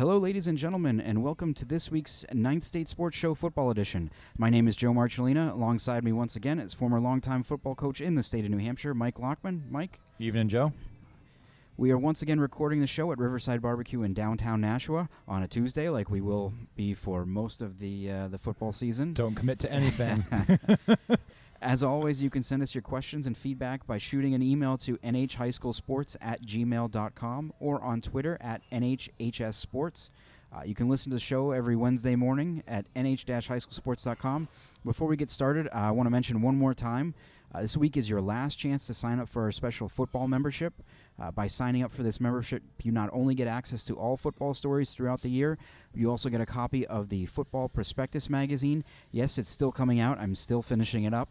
Hello, ladies and gentlemen, and welcome to this week's Ninth State Sports Show Football Edition. My name is Joe Marcellina. Alongside me, once again, is former longtime football coach in the state of New Hampshire, Mike Lockman. Mike, Evening, Joe. we are once again recording the show at Riverside Barbecue in downtown Nashua on a Tuesday, like we will be for most of the uh, the football season. Don't commit to anything. As always, you can send us your questions and feedback by shooting an email to nhhighschoolsports at gmail.com or on Twitter at nhhssports. Uh, you can listen to the show every Wednesday morning at nh-highschoolsports.com. Before we get started, uh, I want to mention one more time. Uh, this week is your last chance to sign up for our special football membership. Uh, by signing up for this membership, you not only get access to all football stories throughout the year, you also get a copy of the Football Prospectus magazine. Yes, it's still coming out. I'm still finishing it up,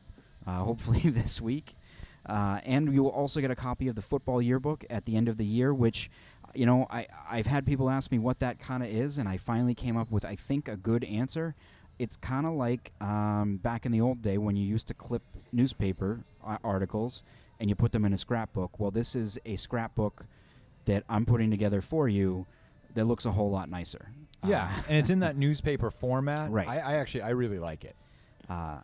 hopefully this week. Uh, and you will also get a copy of the football yearbook at the end of the year, which, you know, I, I've had people ask me what that kind of is, and I finally came up with, I think, a good answer. It's kind of like um, back in the old day when you used to clip newspaper uh, articles and you put them in a scrapbook. Well, this is a scrapbook that I'm putting together for you that looks a whole lot nicer. yeah, and it's in that newspaper format. Right. I, I actually, I really like it. Uh,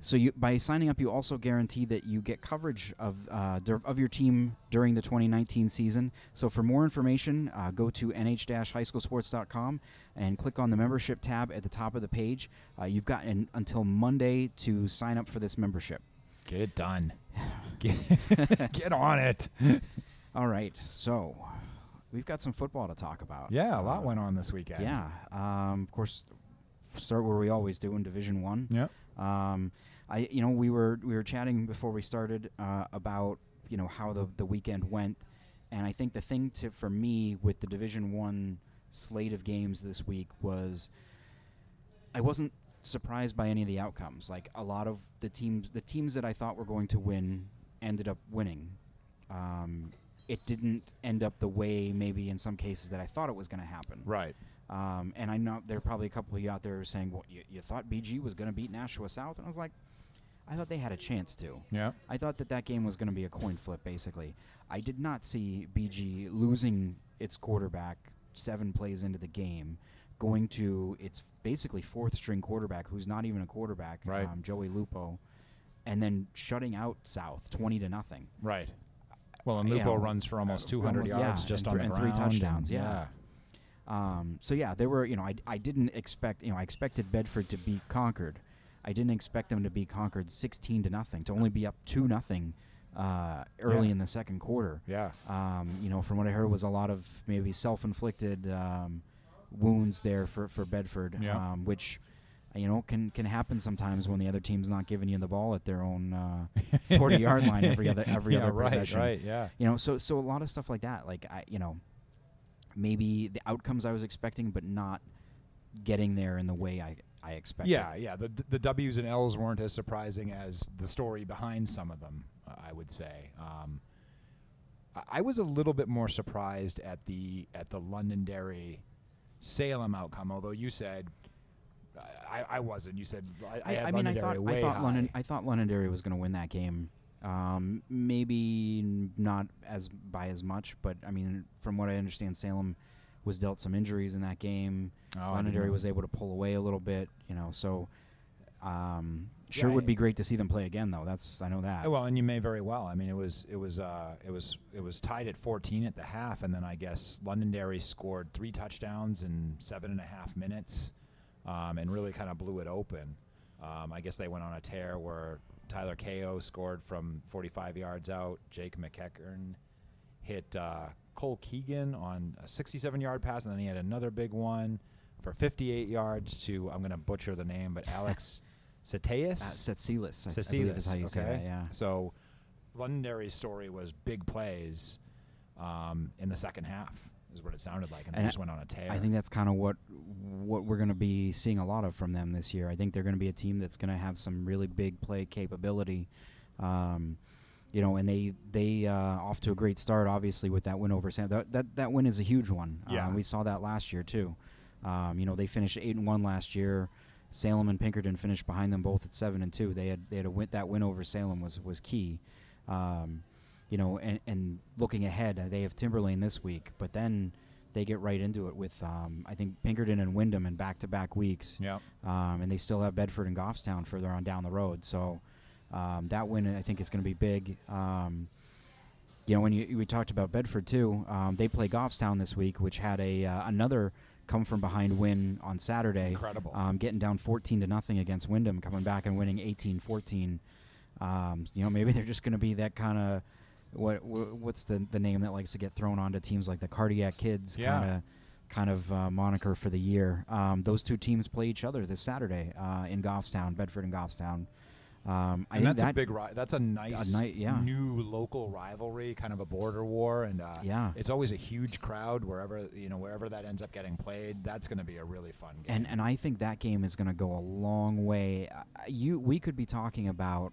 so you, by signing up, you also guarantee that you get coverage of uh, dur- of your team during the 2019 season. So for more information, uh, go to nh-highschoolsports.com and click on the membership tab at the top of the page. Uh, you've got an, until Monday to sign up for this membership. Get it done. Get, get on it. All right, so we've got some football to talk about. Yeah, a lot Uh, went on this weekend. Yeah, um, of course, start where we always do in Division One. Yep. Um, I, you know, we were we were chatting before we started uh, about you know how the the weekend went, and I think the thing to for me with the Division One slate of games this week was I wasn't surprised by any of the outcomes. Like a lot of the teams, the teams that I thought were going to win ended up winning. Um, it didn't end up the way maybe in some cases that I thought it was going to happen. Right. Um, and I know there are probably a couple of you out there saying, "Well, you, you thought BG was going to beat Nashua South," and I was like, "I thought they had a chance to. Yeah. I thought that that game was going to be a coin flip. Basically, I did not see BG losing its quarterback seven plays into the game, going to its basically fourth string quarterback, who's not even a quarterback, Right. um, Joey Lupo, and then shutting out South twenty to nothing. Right. Well, and You Lupo know, runs for almost uh, 200 almost- yards yeah, just on thr- the and three touchdowns, and- yeah. Um, so yeah, there were you know I, I didn't expect you know I expected Bedford to be conquered. I didn't expect them to be conquered sixteen to nothing to only be up two nothing uh, early Yeah. in the second quarter. Yeah. Um, you know, from what I heard was a lot of maybe self-inflicted um, wounds there for for Bedford, Yeah. um, which you know can can happen sometimes when the other team's not giving you the ball at their own uh, forty yard line every other every yeah, other right, possession. Right. Yeah. You know, so so a lot of stuff like that. Like I, you know, maybe the outcomes I was expecting, but not getting there in the way I I expected. Yeah, yeah. The the W's and L's weren't as surprising as the story behind some of them. uh, I would say. Um, I- was a little bit more surprised at the at the Londonderry Salem outcome, although you said I, I wasn't. You said I, I, I, mean, I thought I thought high. London I thought Londonderry was going to win that game. Um, maybe not as by as much, but I mean, from what I understand, Salem was dealt some injuries in that game. Oh, Londonderry was able to pull away a little bit, you know. So, um, sure Yeah, would be great to see them play again, though. That's I know that. Well, and you may very well. I mean, it was it was uh, it was it was tied at 14 at the half, and then I guess Londonderry scored three touchdowns in seven and a half minutes, um, and really kind of blew it open. Um, I guess they went on a tear where Tyler Ko scored from 45 yards out. Jake McEachern hit uh, Cole Keegan on a 67 yard pass, and then he had another big one for 58 yards to I'm going to butcher the name, but Alex Sateas. uh, Setsilis, I, I is how you okay? that. Yeah. So Londonderry's story was big plays um, in the second half, is what it sounded like, and, And they just went on a tear. I think that's kind of what what we're going to be seeing a lot of from them this year. I think they're going to be a team that's going to have some really big play capability. Um, you know, and they they uh, off to a great start, obviously with that win over Sam. That that, that win is a huge one. Yeah. Uh, we saw that last year too. Um, you know, they finished eight and one last year. Salem and Pinkerton finished behind them both at seven and two. They had they had a win that win over Salem was was key. Um, you know, and, and looking ahead, uh, they have Timberlane this week, but then they get right into it with um, I think Pinkerton and Windham in back-to-back weeks. Yeah. Um, and they still have Bedford and Goffstown further on down the road. So um, that win, I think, is going to be big. Um, you know, when you, we talked about Bedford too, um, they play Goffstown this week, which had a uh, another come from behind win on Saturday. Incredible. Um, getting down 14 to nothing against Windham, coming back and winning 18-14. Um, you know, maybe they're just going to be that kind of what what's the the name that likes to get thrown onto teams like the Cardiac Kids Yeah. kind of kind of uh, moniker for the year. Um, those two teams play each other this Saturday uh, in Goffstown, Bedford and Goffstown. Um, and that's that a big ri- that's a nice ni- yeah. new local rivalry kind of a border war and uh, Yeah. it's always a huge crowd wherever you know wherever that ends up getting played that's going to be a really fun game and and I think that game is going to go a long way. Uh, you we could be talking about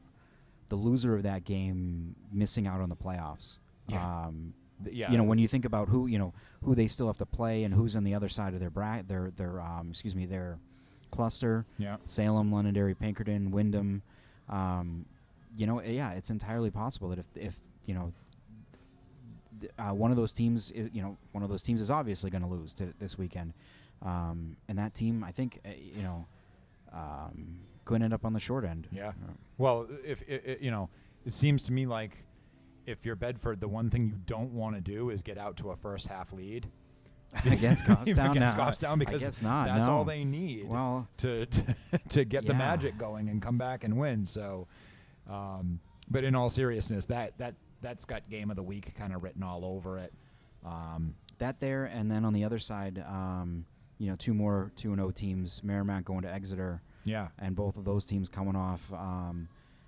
the loser of that game missing out on the playoffs. Yeah. Um, Th- yeah you know when you think about who you know who they still have to play and who's on the other side of their bra- their their um, excuse me their cluster. yeah Salem, Londonderry, Pinkerton, Windham. Um, you know, yeah, it's entirely possible that if if you know th- uh, one of those teams is you know one of those teams is obviously going to lose this weekend, um, and that team I think uh, you know um, could end up on the short end. Yeah. Well, if i i you know, it seems to me like if you're Bedford, the one thing you don't want to do is get out to a first half lead against Goffstown, against no, Goffstown because not. that's all they need Well, to to, to get the magic going and come back and win. So, um, but in all seriousness, that that that's got game of the week kind of written all over it. Um, that there, and then on the other side, um, you know, two more two and O teams, Merrimack going to Exeter. Yeah, and both of those teams coming off, um,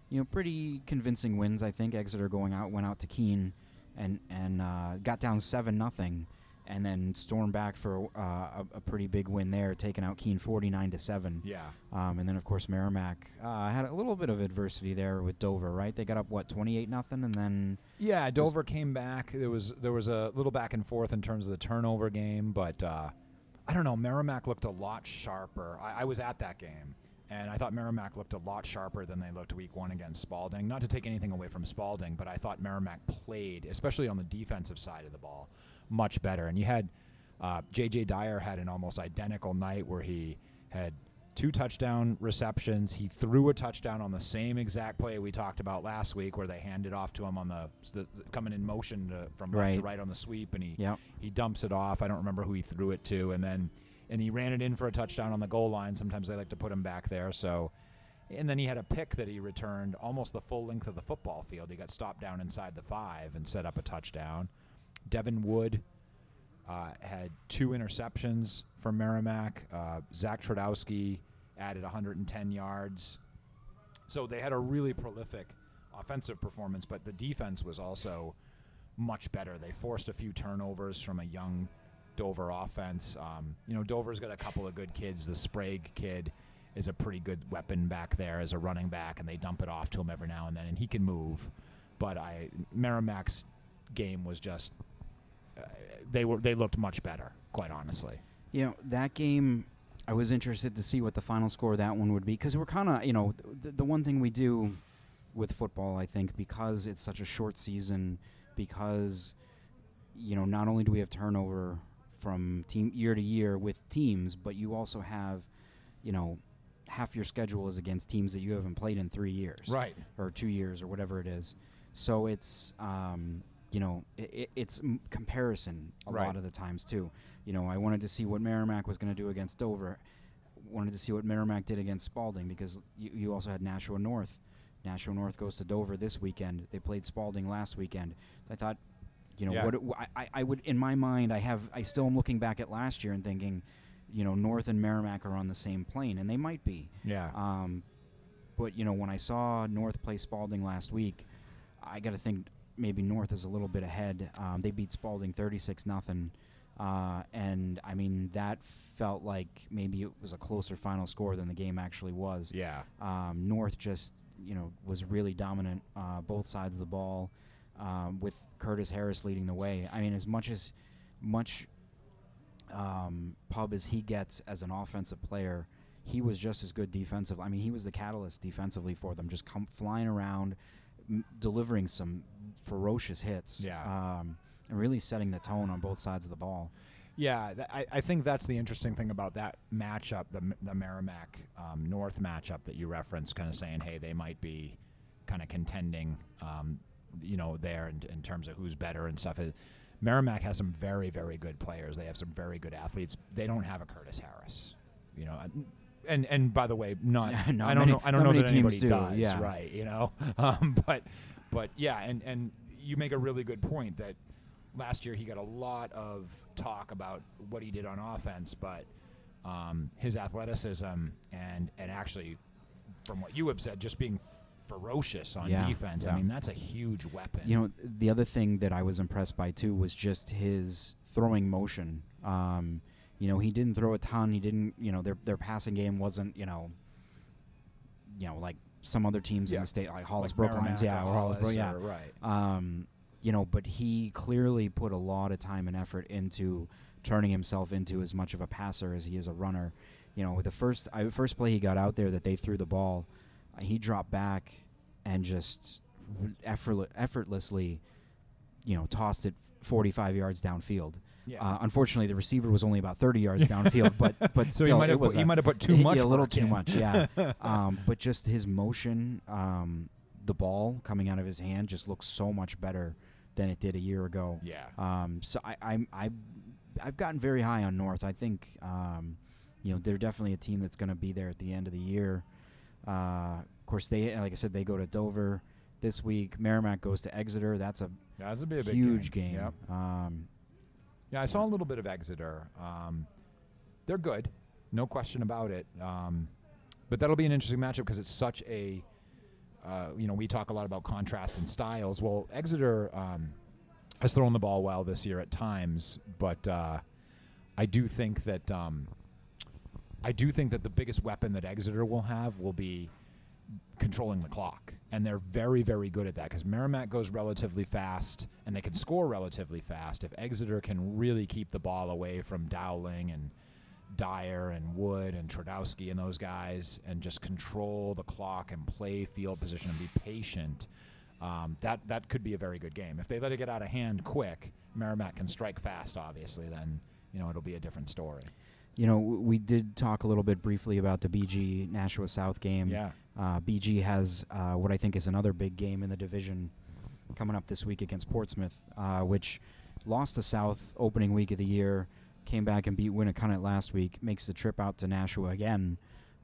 you know, pretty convincing wins. I think Exeter going out went out to Keene, and and uh, got down seven nothing, and then stormed back for uh, a, a pretty big win there, taking out Keene forty nine to seven. yeah, Um, and then of course Merrimack uh, had a little bit of adversity there with Dover, right? They got up what twenty eight nothing, and then yeah. Dover came back. There was there was a little back and forth in terms of the turnover game, but uh, I don't know. Merrimack looked a lot sharper. I, I was at that game. And I thought Merrimack looked a lot sharper than they looked week one against Spaulding. Not to take anything away from Spaulding, but I thought Merrimack played, especially on the defensive side of the ball, much better. And you had uh, J.J. Dyer had an almost identical night where he had two touchdown receptions. He threw a touchdown on the same exact play we talked about last week, where they handed off to him on the, the coming in motion to, from left to Right. right on the sweep, and he Yep. he dumps it off. I don't remember who he threw it to, and then and he ran it in for a touchdown on the goal line. Sometimes they like to put him back there. So, and then he had a pick that he returned almost the full length of the football field. He got stopped down inside the five and set up a touchdown. Devin Wood uh, had two interceptions for Merrimack. Uh, Zach Tradowski added 110 yards. So they had a really prolific offensive performance, but the defense was also much better. They forced a few turnovers from a young Dover offense. Um, you know, Dover's got a couple of good kids. The Sprague kid is a pretty good weapon back there as a running back, and they dump it off to him every now and then, and he can move. But I Merrimack's game was just uh, they were they looked much better, quite honestly. You know that game. I was interested to see what the final score of that one would be because we're kind of, you know, the, the one thing we do with football, I think, because it's such a short season, because you know, not only do we have turnover from team year to year with teams, but you also have, you know, half your schedule is against teams that you haven't played in three years, Right. or two years, or whatever it is. So it's, um, you know, it, it, it's m- comparison a Right. lot of the times too. You know, I wanted to see what Merrimack was going to do against Dover. Wanted to see what Merrimack did against Spaulding because you, you also had Nashua North. Nashua North goes to Dover this weekend. They played Spaulding last weekend. I thought, you know, Yeah. what it, I- I, would in my mind I have I still am looking back at last year and thinking, you know, North and Merrimack are on the same plane, and they might be. Yeah. Um, but you know, when I saw North play Spaulding last week, I got to think maybe North is a little bit ahead. Um, they beat Spaulding thirty-six nothing, uh, and I mean that felt like maybe it was a closer final score than the game actually was. yeah. Um, North just you know was really dominant uh, both sides of the ball, um, with Curtis Harris leading the way. I mean, as much as much um, pub as he gets as an offensive player, he was just as good defensively. I mean, he was the catalyst defensively for them, just come flying around, m- delivering some ferocious hits. Yeah. Um, and really setting the tone on both sides of the ball. Yeah, th- I, I think that's the interesting thing about that matchup, the the Merrimack um, North matchup that you referenced, kind of saying, hey, they might be kind of contending, um, you know, there in, in terms of who's better and stuff. It, Merrimack has some very very good players. They have some very good athletes. They don't have a Curtis Harris, you know. And and by the way, not, Not I don't many- know I don't know that anybody do, does, yeah. right? You know, um, but but yeah, and and you make a really good point that last year he got a lot of talk about what he did on offense, but um, his athleticism and and actually, from what you have said, just being ferocious on Yeah, defense. I mean, that's a huge weapon. You know, the other thing that I was impressed by too was just his throwing motion. Um, you know, he didn't throw a ton. He didn't. You know, their their passing game wasn't. You know, you know, like some other teams in the state, like Hollis like Brooklyns, yeah, or Hollis, Hollis yeah. or- right. Um, you know, but he clearly put a lot of time and effort into turning himself into as much of a passer as he is a runner. You know, with the first I, first play he got out there that they threw the ball, he dropped back and just effortless, effortlessly, you know, tossed it 45 yards downfield. Yeah. Uh, unfortunately, the receiver was only about 30 yards downfield, but but so he still, might it have was put, he a- might have put too much. a little too in. much, yeah. um, but just his motion, um, the ball coming out of his hand just looks so much better than it did a year ago. yeah. Um, so I, I'm I, I've gotten very high on North. I think um, you know they're definitely a team that's going to be there at the end of the year. Uh, of course, they like I said they go to Dover this week. Merrimack goes to Exeter. That's a Yeah, that's a big, big huge game. game. Yep. Um, Yeah, I saw a little bit of Exeter. Um, they're good, no question about it. Um, but that'll be an interesting matchup because it's such a, uh, you know, we talk a lot about contrast and styles. Well, Exeter um, has thrown the ball well this year at times, but uh, I do think that um, I do think that the biggest weapon that Exeter will have will be controlling the clock. And they're very, very good at that because Merrimack goes relatively fast and they can score relatively fast. If Exeter can really keep the ball away from Dowling and Dyer and Wood and Tradowski and those guys and just control the clock and play field position and be patient, um, that, that could be a very good game. If they let it get out of hand quick, Merrimack can strike fast, obviously, then you know it'll be a different story. You know, we did talk a little bit briefly about the BG Nashua South game. Yeah. Uh, BG has uh, what I think is another big game in the division coming up this week against Portsmouth, uh, which lost the South opening week of the year, came back and beat Winnacunnet last week, makes the trip out to Nashua again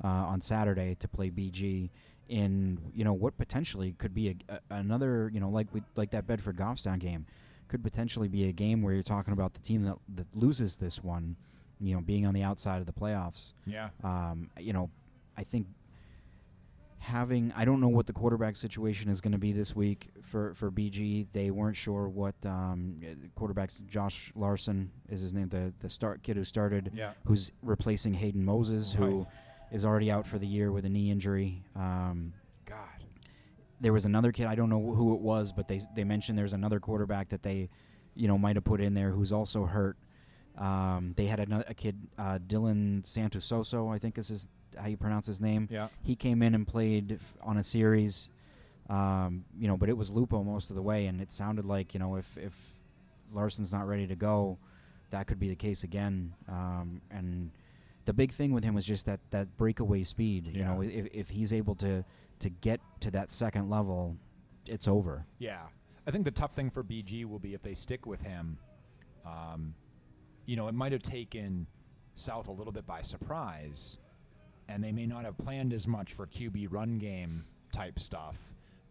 uh, on Saturday to play BG in you know what potentially could be a, a, another you know like we like that Bedford Goffstown game could potentially be a game where you're talking about the team that that loses this one, you know, being on the outside of the playoffs. Yeah. Um, you know, I think having I don't know what the quarterback situation is going to be this week for for BG. They weren't sure what um, quarterbacks. Josh Larson is his name, the the start kid who started, Yeah. who's replacing Hayden Moses, who Right. is already out for the year with a knee injury. Um, God. there was another kid I don't know who it was, but they they mentioned there's another quarterback that they, you know, might have put in there who's also hurt. Um, they had another a kid, uh, Dylan Santososo, I think is his how you pronounce his name. Yeah. He came in and played f- on a series, um, you know, but it was Lupo most of the way, and it sounded like you know if if Larson's not ready to go, that could be the case again. Um, and the big thing with him was just that that breakaway speed. You know, if if he's able to to get to that second level, it's over. Yeah, I think the tough thing for BG will be if they stick with him. Um, you know, it might have taken South a little bit by surprise, and they may not have planned as much for QB run game type stuff.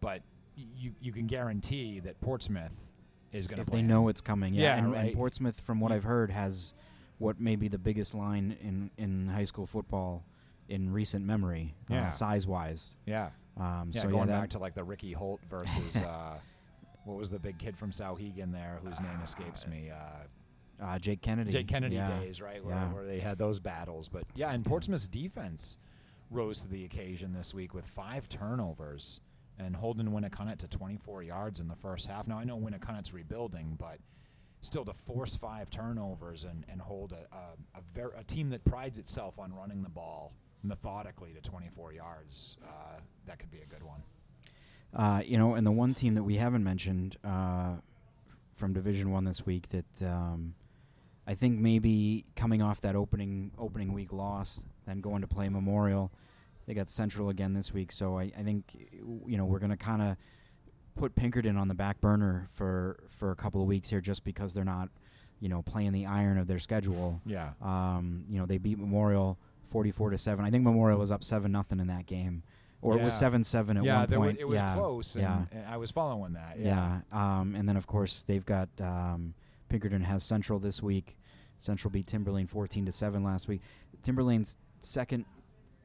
But you you can guarantee that Portsmouth is going to if play. they know it's coming. Yeah, Yeah, and, right. and Portsmouth, from what You- I've heard, has what may be the biggest line in in high school football in recent memory, Yeah. uh, size wise. Yeah, Um, yeah. so going yeah, back to like the Ricky Holt versus uh, what was the big kid from Souhegan there whose name escapes me. Uh, Jake Kennedy. Jake Kennedy yeah. days, right? Where, Yeah. where they had those battles. But yeah, and Portsmouth's defense rose to the occasion this week with five turnovers and holding Winnacunnet to 24 yards in the first half. Now I know Winnacunnet's rebuilding, but still to force five turnovers and, and hold a a, a, ver- a team that prides itself on running the ball methodically to 24 yards, uh, that could be a good one. Uh, you know, and the one team that we haven't mentioned uh, from Division One this week that um, I think maybe coming off that opening opening week loss, then going to play Memorial, they got Central again this week. So I, I think you know we're going to kind of put Pinkerton on the back burner for for a couple of weeks here, just because they're not you know playing the iron of their schedule. Yeah. Um, you know they beat Memorial forty-four to seven. I think Memorial was up seven nothing in that game, or it was seven-seven at yeah, one point. it was yeah. close, and, yeah. and I was following that. Yeah. Um, and then of course they've got um, Pinkerton has Central this week. Central beat Timberlane 14 to seven last week. Timberlane's second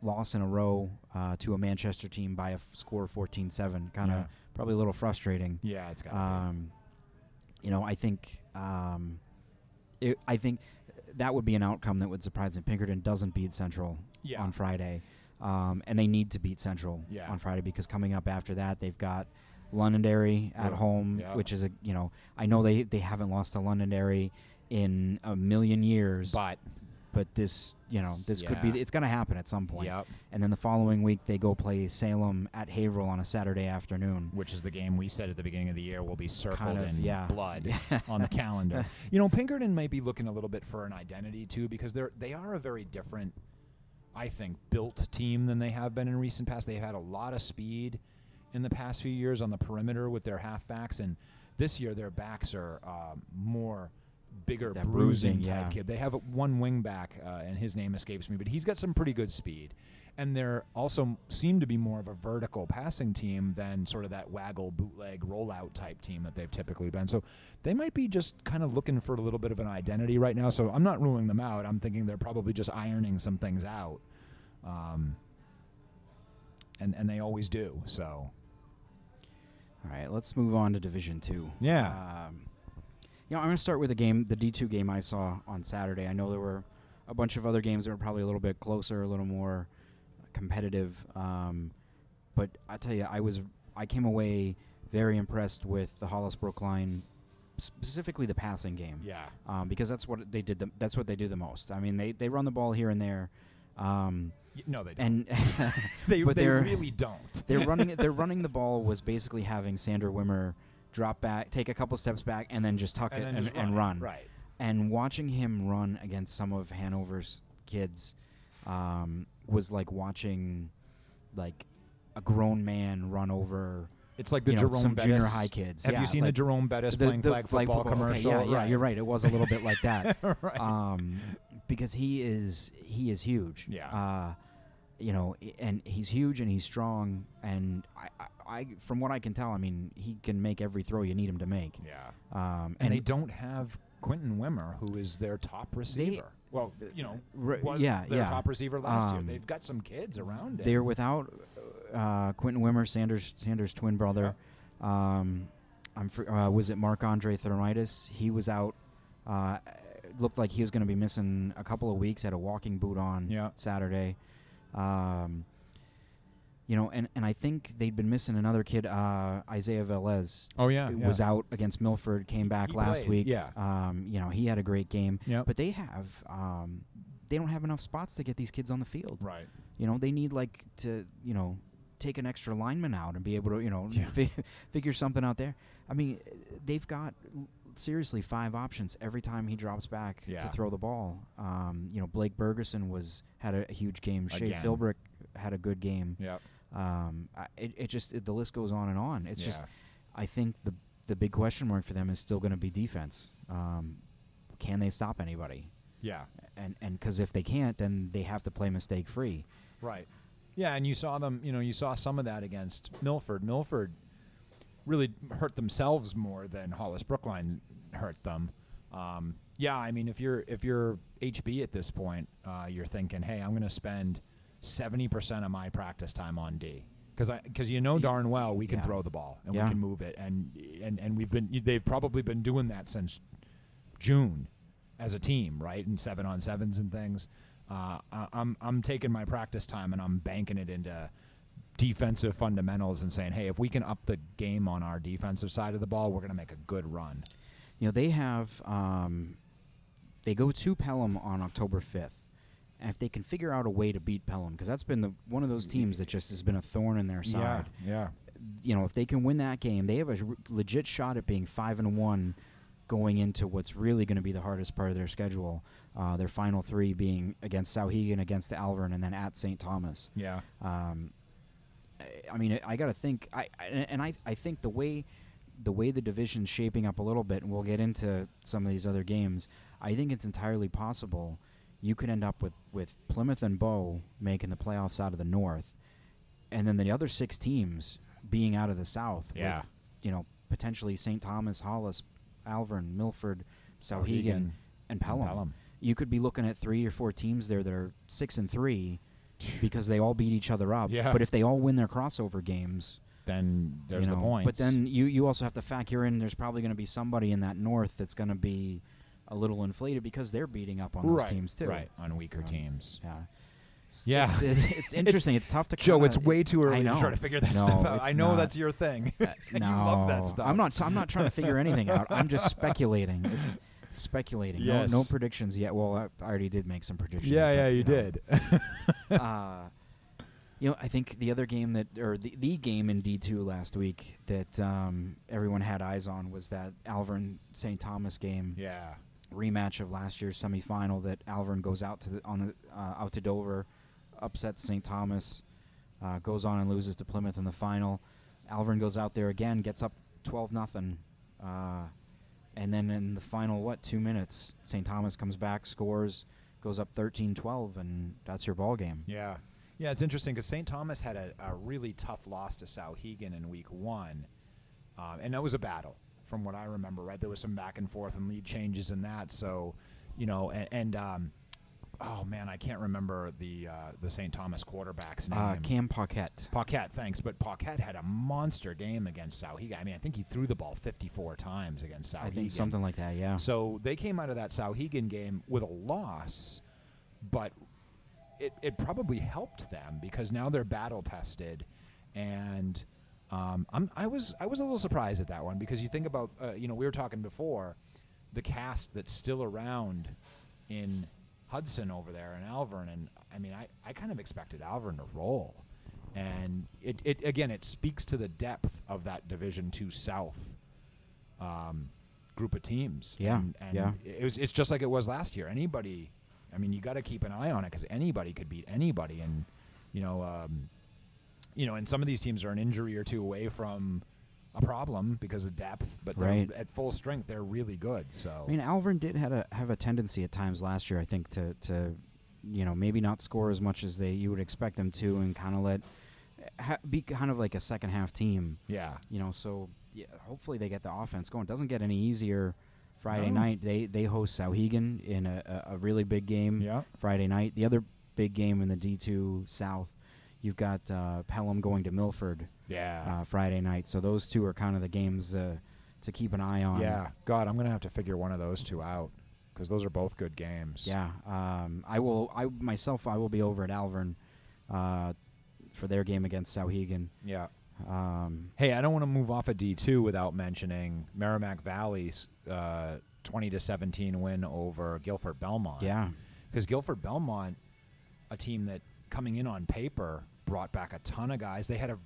loss in a row uh, to a Manchester team by a f- score of 14-7. Kind of Yeah. probably a little frustrating. Yeah, it's got. Um, you know, I think um, it, I think that would be an outcome that would surprise me. Pinkerton doesn't beat Central Yeah. on Friday, um, and they need to beat Central Yeah. on Friday because coming up after that they've got Londonderry at Yeah. home, Yeah. which is a you know I know they they haven't lost to Londonderry in a million years, but but this you know this could be it's going to happen at some point. Yep. And then the following week they go play Salem at Haverhill on a Saturday afternoon. which is the game we said at the beginning of the year will be circled of, in yeah. blood on the calendar. You know, Pinkerton may be looking a little bit for an identity too because they're they are a very different, I think, built team than they have been in recent past. They've had a lot of speed in the past few years on the perimeter with their halfbacks, and this year their backs are um, more bigger, That bruising, bruising, type yeah. kid. They have one wing back, uh, and his name escapes me, but he's got some pretty good speed. And they're also seem to be more of a vertical passing team than sort of that waggle, bootleg, rollout type team that they've typically been. So they might be just kind of looking for a little bit of an identity right now. So I'm not ruling them out. I'm thinking they're probably just ironing some things out. Um, and, and they always do. So All right, let's move on to Division Two. Yeah. Um, you know, I'm going to start with a game, the D2 game I saw on Saturday. I know there were a bunch of other games that were probably a little bit closer, a little more competitive. Um, but I tell you, I was I came away very impressed with the Hollis Brookline, specifically the passing game. yeah. Um, because that's what they did. The, that's what they do the most. I mean, they, they run the ball here and there, um, No, they don't. and they but they really don't. they're running they're running the ball was basically having Sander Wimmer drop back, take a couple steps back, and then just tuck and it and, just and run. Right. And watching him run against some of Hanover's kids um, was like watching like a grown man run over It's like the you know, Jerome some Bettis. junior high kids. Have yeah, you seen like the Jerome Bettis playing flag football okay, commercial? yeah, yeah, you're right. It was a little bit like that. right. um, because he is he is huge. Yeah. Uh, you know, and he's huge and he's strong, and I, I, I, from what I can tell, I mean, he can make every throw you need him to make. yeah. Um, and, they don't have Quentin Wimmer, who is their top receiver. well, you know, was yeah, their yeah. top receiver last year. Um, They've got some kids around They're him. without uh, Quentin Wimmer, Sanders, Sanders' twin brother. Um, I'm fr- uh, was it Mark Andre Thermitis? He was out. Uh, it looked like he was going to be missing a couple of weeks. Had a walking boot on Yeah. Saturday. Um, you know, and, and I think they'd been missing another kid, uh, Isaiah Velez. Oh yeah, who was out against Milford, came He- back he last played, week. yeah. Um, you know, he had a great game. Yep. But they have, um, they don't have enough spots to get these kids on the field. right. You know, they need like to, you know, take an extra lineman out and be able to, you know, Yeah. fi- figure something out there. I mean, they've got seriously five options every time he drops back Yeah. to throw the ball. Um, you know, Blake Bergerson was had a, huge game. Shea Again. Philbrick had a good game. Yep. Um, I, it, it just it, the list goes on and on. It's just I think the the big question mark for them is still going to be defense. Um, can they stop anybody? Yeah. And and because if they can't, then they have to play mistake free. Right. Yeah, and you saw them. You know, you saw some of that against Milford. Milford really hurt themselves more than Hollis Brookline hurt them. Um, yeah, I mean, if you're if you're HB at this point, uh, you're thinking, hey, I'm going to spend seventy percent of my practice time on D. Because because you know darn well we can Yeah. throw the ball and Yeah. we can move it and and and we've been they've probably been doing that since June as a team, right? And seven on sevens and things. Uh, I- I'm I'm taking my practice time and I'm banking it into defensive fundamentals and saying, hey, if we can up the game on our defensive side of the ball, we're going to make a good run. You know they have um, they go to Pelham on October fifth. And if they can figure out a way to beat Pelham, because that's been the one of those teams that just has been a thorn in their side. yeah. you know, if they can win that game, they have a r- legit shot at being five and one going into what's really going to be the hardest part of their schedule. Uh, their final three being against Souhegan, against Alvirne, and then at St. Thomas. Yeah. Um, I- mean, I got to think, I, and I, I think the way the way the division's shaping up a little bit, and we'll get into some of these other games. I think it's entirely possible you could end up with with Plymouth and Bow making the playoffs out of the North, and then the other six teams being out of the South. Yeah. With, you know, potentially St. Thomas, Hollis, Alvirne, Milford, Souhegan and Pelham. Pelham. You could be looking at three or four teams there that are six and three because they all beat each other up. Yeah. But if they all win their crossover games, Then there's you know, the points. But then you you also have to factor in there's probably going to be somebody in that north that's going to be a little inflated because they're beating up on those right, teams too. Right, on weaker Um, teams. Yeah. It's, Yeah. It's, it's, it's interesting. It's, tough to Joe, kinda- it's way too early to try to figure that No, stuff out. I know not. that's your thing. Uh, you no, love that stuff. I'm not. I'm not trying to figure anything out. I'm just speculating. It's speculating. Yes. No, no predictions yet. Well, I I already did make some predictions. Yeah, yeah, you know, did. uh, you know, I think the other game that, or the, the game in D two last week that um, everyone had eyes on was that Alvirne St. Thomas game yeah. rematch of last year's semifinal. That Alvirne goes out to the, on the uh, out to Dover, upsets St. Thomas, uh, goes on and loses to Plymouth in the final. Alvirne goes out there again, gets up twelve nothing, uh, and then in the final what two minutes, St. Thomas comes back, scores, goes up 13-12, and that's your ball game. Yeah. Yeah, it's interesting because St. Thomas had a, a really tough loss to Souhegan in week one. Um, and that was a battle from what I remember, right? There was some back and forth and lead changes in that. So, you know, and, and um, oh man, I can't remember the uh, the St. Thomas quarterback's name. Uh, Cam Paquette. Paquette, thanks. But Paquette had a monster game against Souhegan. I mean, I think he threw the ball 54 times against Souhegan. I think something like that. Yeah. So they came out of that Souhegan game with a loss, but it, it probably helped them because now they're battle tested, and um, I'm, I was I was a little surprised at that one because you think about uh, you know we were talking before, the cast that's still around in Hudson over there and Alvirne, and I mean I, I kind of expected Alvirne to roll, and it, it again it speaks to the depth of that Division Two South um, group of teams. Yeah, and, and yeah. It was, it's just like it was last year. Anybody, I mean, you got to keep an eye on it because anybody could beat anybody, and you know, um, you know, and some of these teams are an injury or two away from a problem because of depth, but they're- Right. at full strength, they're really good. So I mean, Alvirne did had a have a tendency at times last year, I think, to to you know maybe not score as much as they you would expect them to, and kind of let ha, be kind of like a second half team. yeah, You know, so yeah, hopefully they get the offense going. It doesn't get any easier. Friday No. night they they host Souhegan in a, a, a really big game. yeah, Friday night. The other big game in the D two South, you've got uh, Pelham going to Milford yeah, uh, Friday night. So those two are kind of the games uh, to keep an eye on. yeah. God, I'm gonna have to figure one of those two out because those are both good games. Yeah, um, I will. I myself, I will be over at Alvirne uh, for their game against Souhegan. yeah. Um, Hey, I don't want to move off of D two without mentioning Merrimack Valley's uh, twenty to seventeen win over Gilford Belmont. yeah, because Gilford Belmont, a team that coming in on paper brought back a ton of guys. They had a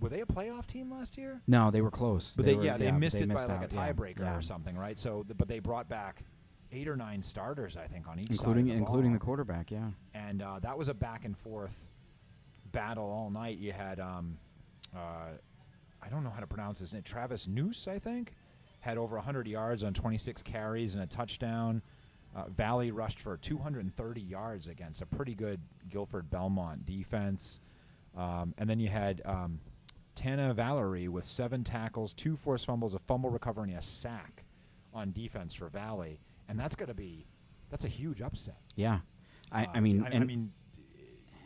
were they a playoff team last year? no, they were close. But they, were- yeah, they but missed it missed by like out, a tiebreaker yeah. or something, right? So, but they brought back eight or nine starters, I think, on each including side the including the quarterback. Yeah, and uh, that was a back and forth battle all night. You had, um, uh, I don't know how to pronounce his name, Travis Noose, I think, had over 100 yards on 26 carries and a touchdown. Uh, Valley rushed for 230 yards against a pretty good Gilford Belmont defense. Um, and then you had um, Tana Valerie with seven tackles, two forced fumbles, a fumble recovery, and a sack on defense for Valley. And that's going to be, that's a huge upset. yeah. I, Uh, I mean, I, I mean,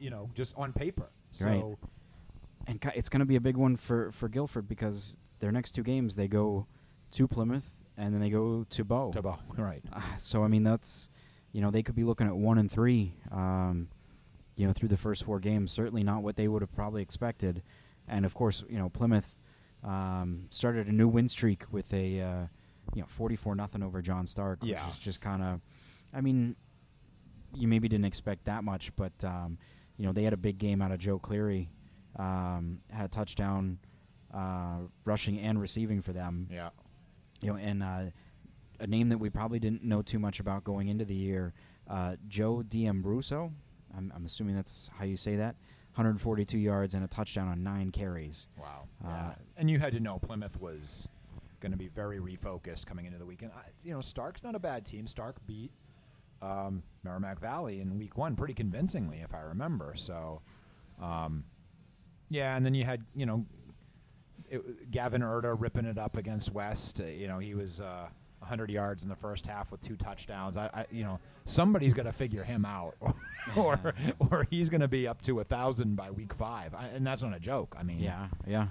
you know, just on paper. So Right. and it's going to be a big one for for Gilford because their next two games they go to Plymouth and then they go to Bow. to Bo- right. Uh, so I mean that's you know they could be looking at one and three um, you know through the first four games certainly not what they would have probably expected and of course you know Plymouth um, started a new win streak with a uh, you know 44 nothing over John Stark Yeah. which is just kind of I mean you maybe didn't expect that much but um, you know they had a big game out of Joe Cleary um, had a touchdown uh, rushing and receiving for them Yeah. You know, and uh, a name that we probably didn't know too much about going into the year, uh, Joe D'Ambruso. I'm, I'm assuming that's how you say that. 142 yards and a touchdown on nine carries. Wow. Uh, yeah. And you had to know Plymouth was going to be very refocused coming into the weekend. I, you know, Stark's not a bad team. Stark beat um, Merrimack Valley in week one pretty convincingly, if I remember. So, um, yeah, and then you had, you know, it, Gavin Erda ripping it up against West. Uh, you know, he was uh, 100 yards in the first half with two touchdowns. I, I you know, somebody's got to figure him out, or or he's going to be up to a thousand by week five, I, and that's not a joke. I mean, Yeah, yeah.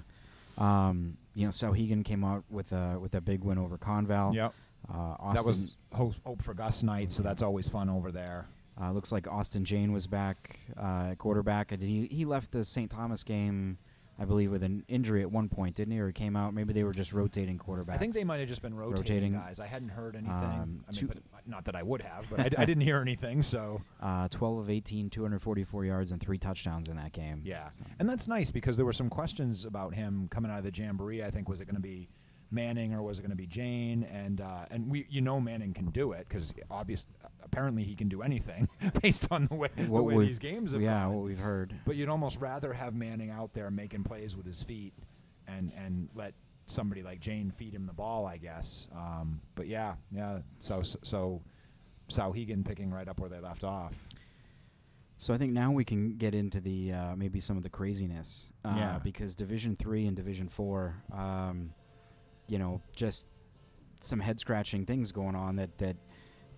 Um, you know, Souhegan came out with a with a big win over Conval. Yep. Uh, That was hope, hope for Gus night, so that's always fun over there. Uh, looks like Austin Jane was back uh, at quarterback. He he left the St. Thomas game, I believe, with an injury at one point, didn't he? Or he came out. Maybe they were just rotating quarterbacks. I think they might have just been rotating, Rotating. guys. I hadn't heard anything. Um, I mean, but, not that I would have, but I, I didn't hear anything. So Uh, 12 of 18, 244 yards and three touchdowns in that game. yeah, So- and that's nice because there were some questions about him coming out of the jamboree. I think was it going to be Manning or was it going to be Jane? And uh, and we you know Manning can do it because obvious apparently he can do anything based on the way, the way these games have yeah, gone. what we've heard. But you'd almost rather have Manning out there making plays with his feet, and and let somebody like Jane feed him the ball, I guess. Um, but yeah, yeah. So so Souhegan picking right up where they left off. So I think now we can get into the uh, maybe some of the craziness. Uh, Yeah. Because Division Three and Division Four, um, you know, just some head scratching things going on that that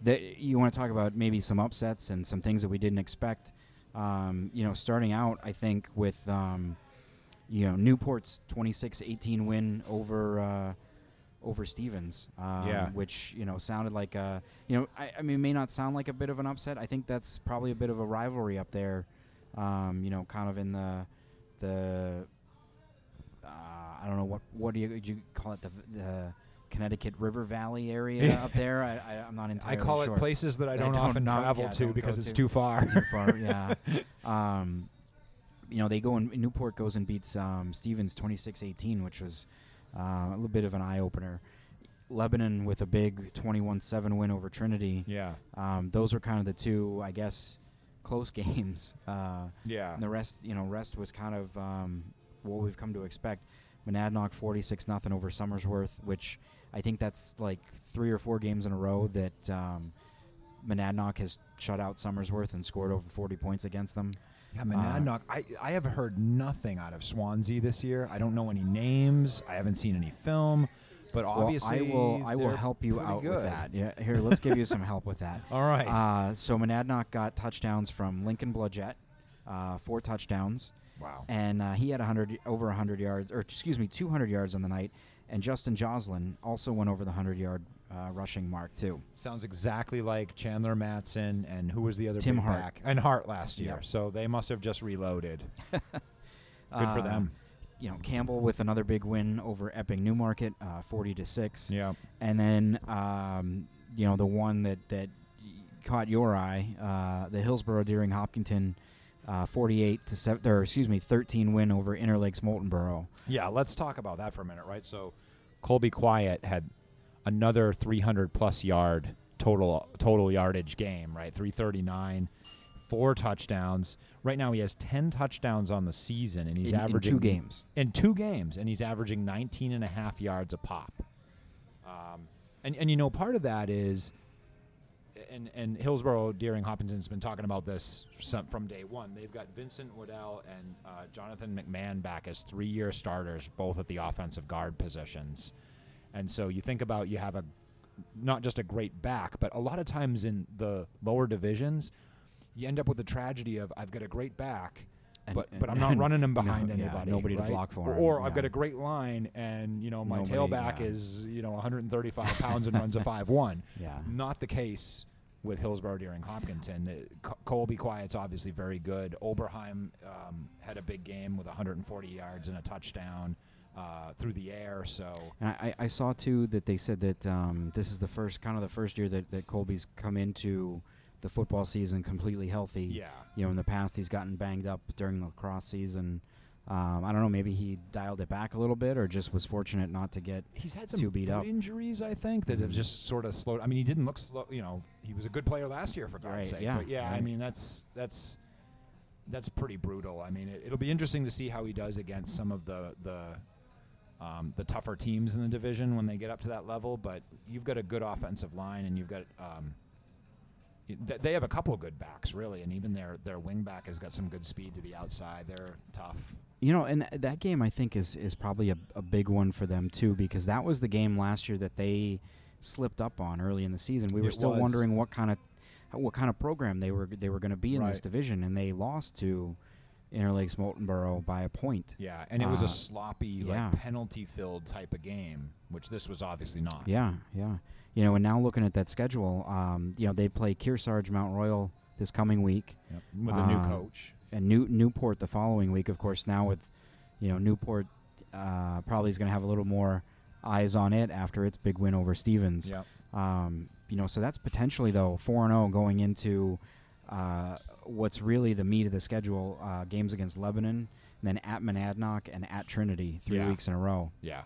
that you want to talk about maybe some upsets and some things that we didn't expect. Um, you know, starting out, I think with um, you know Newport's 26-18 win over. Uh, over Stevens, um, Yeah. which you know sounded like a you know I, I mean it may not sound like a bit of an upset. I think that's probably a bit of a rivalry up there, um, you know, kind of in the the uh, I don't know what what do you, would you call it the the Connecticut River Valley area up there. I, I I'm not entirely. I call sure. it places that I I don't, don't often know- travel yeah, to because it's to. too far. too far. Yeah. Um, you know, they go in Newport goes and beats um, Stevens 26-18, which was uh, a little bit of an eye opener. Lebanon with a big 21-7 win over Trinity. yeah, Um, those are kind of the two, I guess, close games. Uh, yeah. and the rest, you know, rest was kind of um, what we've come to expect. Monadnock 46 nothing over Somersworth, which I think that's like three or four games in a row that um, Monadnock has shut out Somersworth and scored over 40 points against them. Yeah, Monadnock. I, I have heard nothing out of Swanzey this year. I don't know any names. I haven't seen any film, but obviously well, I will I will help you out with that. Yeah, here, let's give you some help with that. All right. Uh, so Monadnock got touchdowns from Lincoln Blodgett, uh, four touchdowns, wow. and uh, he had 100 over 100 yards, or excuse me, 200 yards on the night. And Justin Joslin also went over the 100 yard uh, rushing mark too. Sounds exactly like Chandler Matson and who was the other Tim Hart. back? And Hart last year. Yep. So they must have just reloaded. Good for Uh, them. You know, Campbell with another big win over Epping Newmarket, uh, 40 to six. Yeah. And then, um, you know, the one that, that caught your eye, uh, the Hillsborough Deering Hopkinton, uh, 48 to seven, or excuse me, 13 win over Interlakes Moultonborough. Yeah, let's talk about that for a minute, right? So Colby Quiet had another 300 plus yard total total yardage game, right? 339, four touchdowns. Right now he has 10 touchdowns on the season and he's in, in averaging two games. in two games and he's averaging 19 and a half yards a pop. Um, and and you know part of that is and and Hillsborough Deering Hopkinton's been talking about this some, from day one. They've got Vincent Waddell and uh, Jonathan McMahon back as three-year starters, both at the offensive guard positions. And so you think about you have a not just a great back, but a lot of times in the lower divisions, you end up with the tragedy of I've got a great back, And- but and- but I'm not running him no, behind yeah, anybody. nobody to block for Or, him, or I've got a great line, and you know my Nobody, tailback yeah. is you know 135 pounds and runs a five one. Yeah. Not the case with Hillsborough Deering Hopkinton. Col- Colby Quiet's obviously very good. Oberheim um, had a big game with 140 yards and a touchdown uh, through the air. So And I, I saw too that they said that um, this is the first kind of the first year that, that Colby's come into the football season completely healthy. yeah, You know, in the past he's gotten banged up during the lacrosse season. Um, I don't know. Maybe he dialed it back a little bit, or just was fortunate not to get. He's had some too beat up. injuries, I think, that have Mhm. just sort of slowed. I mean, he didn't look slow. You know, he was a good player last year, for God's Right, sake. yeah, but yeah, I mean, that's that's that's pretty brutal. I mean, it, it'll be interesting to see how he does against some of the the um, the tougher teams in the division when they get up to that level. But you've got a good offensive line, and you've got. Um, they have a couple of good backs, really, and even their their wing back has got some good speed to the outside. They're tough. You know, and th- that game I think is is probably a, a big one for them too, because that was the game last year that they slipped up on early in the season. We were It still was. wondering what kind of what kind of program they were they were going to be in this division, and they lost to Interlakes Moultonborough by a point. Yeah, and it was Uh, a sloppy, yeah. like penalty-filled type of game, which this was obviously not. Yeah, yeah. You know, and now looking at that schedule, um, you know, they play Kearsarge Mount Royal this coming week, Yep. With a new Uh, coach. and New Newport the following week. Of course, now with you know Newport uh, probably is going to have a little more eyes on it after its big win over Stevens. Yep. Um, you know, so that's potentially though four and zero going into uh, what's really the meat of the schedule: uh, games against Lebanon, and then at Monadnock and at Trinity, three Yeah. weeks in a row. Yeah.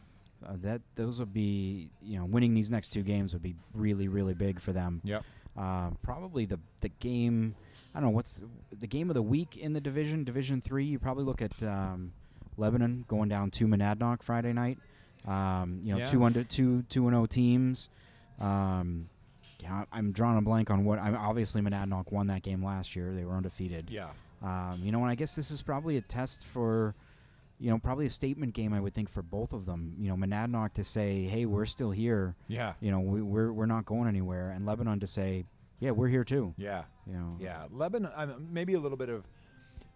Uh, that those would be you know winning these next two games would be really really big for them. Yep. Uh, probably the the game. I don't know what's the game of the week in the division. Division three. You probably look at um, Lebanon going down to Monadnock Friday night. Um, you know, Yeah. two under two two and zero teams. Um, yeah, I'm drawing a blank on what. I'm obviously Monadnock won that game last year. They were undefeated. Yeah. Um, you know, and I guess this is probably a test for, you know, probably a statement game. I would think for both of them. You know, Monadnock to say, "Hey, we're still here." Yeah. You know, we, we're we're not going anywhere, and Lebanon to say, "Yeah, we're here too." Yeah. You know. Yeah. Lebanon, I mean, maybe a little bit of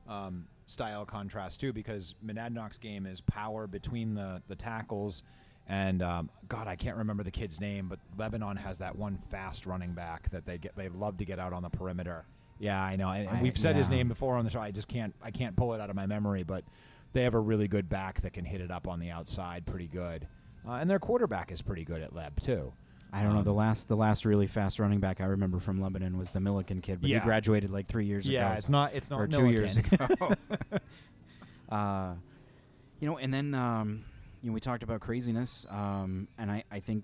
um, style contrast too, because Monadnock's game is power between the the tackles. And um, God, I can't remember the kid's name, but Lebanon has that one fast running back that they get. They love to get out on the perimeter. Yeah, I know, and, we've said his name before on the show. I just can't. I can't pull it out of my memory, but they have a really good back that can hit it up on the outside pretty good, uh, and their quarterback is pretty good at Leb too. I don't know. Um, The last the last really fast running back I remember from Lebanon was the Milliken kid, but Yeah. he graduated like three years Yeah, ago. it's not. It's not or two Milliken. years ago. uh, you know, and then um, you know we talked about craziness, um, and I, I think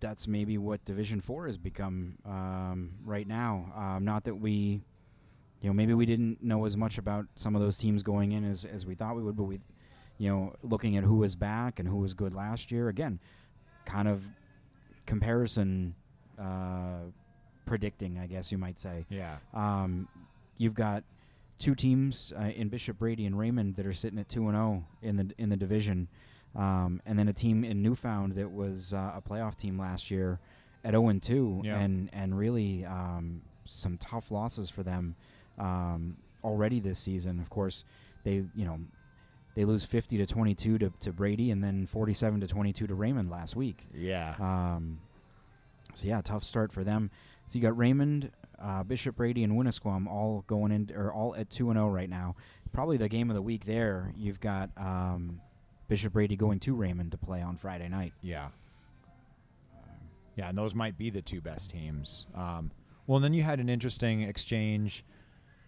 that's maybe what Division Four has become um, right now. Um, not that we, you know, maybe we didn't know as much about some of those teams going in as as we thought we would, but we, you know, looking at who was back and who was good last year, again, kind of comparison uh, predicting, I guess you might say. Yeah. Um, you've got two teams uh, in Bishop Brady and Raymond that are sitting at two and zero in the in the division, um, and then a team in Newfound that was uh, a playoff team last year at zero and two, and and really um, some tough losses for them um, already this season. Of course, they you know. They lose 50 to 22 to, to Brady and then 47 to 22 to Raymond last week. Yeah. Um, so yeah, tough start for them. So you got Raymond, uh, Bishop Brady, and Winnisquam all going in, or all at two and zero right now. Probably the game of the week there. You've got um, Bishop Brady going to Raymond to play on Friday night. Yeah. Yeah, and those might be the two best teams. Um, well, and then you had an interesting exchange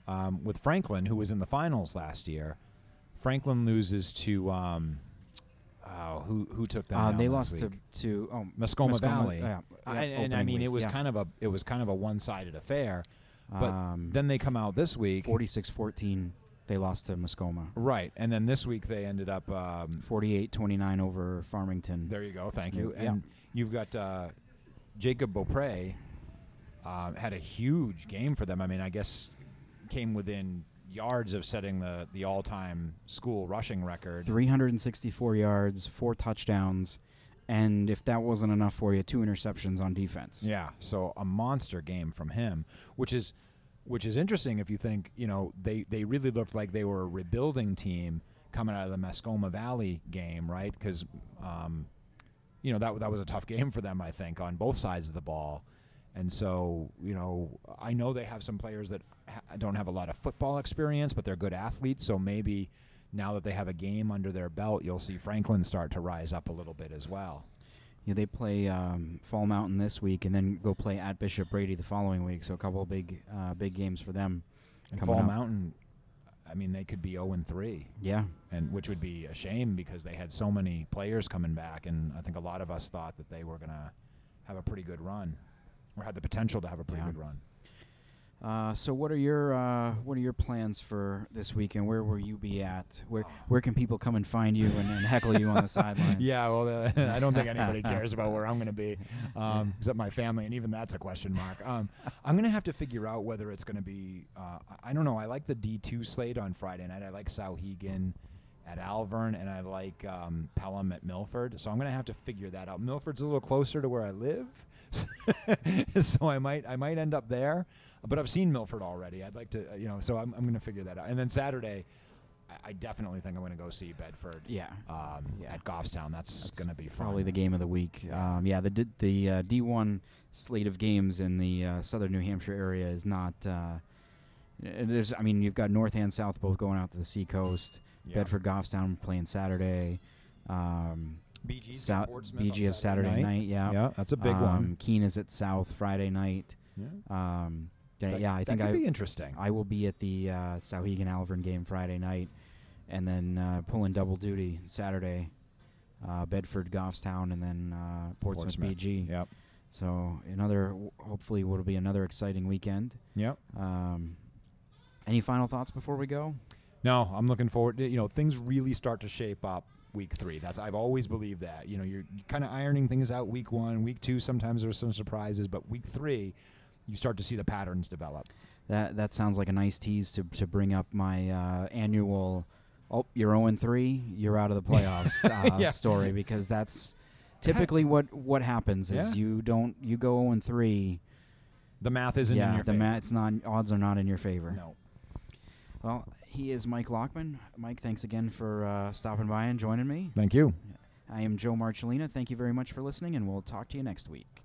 um, with Franklin, who was in the finals last year. Franklin loses to um, oh, who who took them? Uh, they lost to, week? to oh, Mascoma, Valley. Yeah, I- and I mean, week, it was yeah. kind of a it was kind of a one sided affair. But um, then they come out this week, 46-14, they lost to Mascoma. right? And then this week they ended up. Um, 48-29 over Farmington. There you go. Thank you. Mm, yeah. And you've got uh, Jacob Beaupre uh, had a huge game for them. I mean, I guess came within yards of setting the the all time school rushing record. 364 yards, four touchdowns, and if that wasn't enough for you, two interceptions on defense. Yeah. So a monster game from him, which is which is interesting if you think you know they they really looked like they were a rebuilding team coming out of the Mascoma Valley game, right? Because um, you know that that was a tough game for them, I think, on both sides of the ball. And so, you know, I know they have some players that ha- don't have a lot of football experience, but they're good athletes. So maybe now that they have a game under their belt, you'll see Franklin start to rise up a little bit as well. Yeah, they play um, Fall Mountain this week, and then go play at Bishop Brady the following week. So a couple of big, uh, big games for them. And Fall up. Mountain, I mean, they could be 0 and 3, Yeah. and which would be a shame because they had so many players coming back, and I think a lot of us thought that they were gonna have a pretty good run, or had the potential to have a pretty Yeah. good run. Uh, so what are your uh, what are your plans for this weekend? Where will you be at? Where Oh. where can people come and find you and, and heckle you on the sidelines? Yeah, well, uh, I don't think anybody cares about where I'm going to be, um, except my family, and even that's a question mark. Um, I'm going to have to figure out whether it's going to be. Uh, I I don't know. I like the D2 slate on Friday night. I like Souhegan at Alvirne, and I like um, Pelham at Milford. So I'm going to have to figure that out. Milford's a little closer to where I live, so I might I might end up there. But I've seen Milford already. I'd like to, uh, you know. So I'm I'm going to figure that out. And then Saturday. I- I definitely think I'm going to go see Bedford Yeah. um, Yeah. at Goffstown. That's, That's going to be fun. Probably the game of the week. Yeah. Um, yeah, the D- the uh, D1 slate of games in the uh, southern New Hampshire area is not. Uh, there's, I mean, you've got North and South both going out to the Seacoast. Yeah. Bedford Goffstown playing Saturday. Um, BG's Sou- Portsmouth BG is Saturday night. yeah. Yeah, that's a big um, one. Keene is at South Friday night. Yeah, Um, yeah, That- yeah, I that think could I be interesting. I will be at the uh, Souhegan Alvirne game Friday night, and then uh, pulling double duty Saturday, uh, Bedford Goffstown, and then uh, Portsmouth, BG. Yep. So another, w- hopefully, will be another exciting weekend. Yep. Um, any final thoughts before we go? No, I'm looking forward. To, you know, things really start to shape up week three. That's I've always believed that. You know, you're, kind of ironing things out week one, week two. Sometimes there's some surprises, but week three, you start to see the patterns develop. That that sounds like a nice tease to to bring up my uh, annual. Oh, you're 0 and 3. You're out of the playoffs uh, Yeah. story because that's typically what what happens is Yeah. you don't you go 0 and 3. The math isn't in yeah, your the favor. ma- it's not odds are not in your favor. No. Well, he is Mike Lockman. Mike, thanks again for uh, stopping by and joining me. Thank you. I am Joe Marcellina. Thank you very much for listening, and we'll talk to you next week.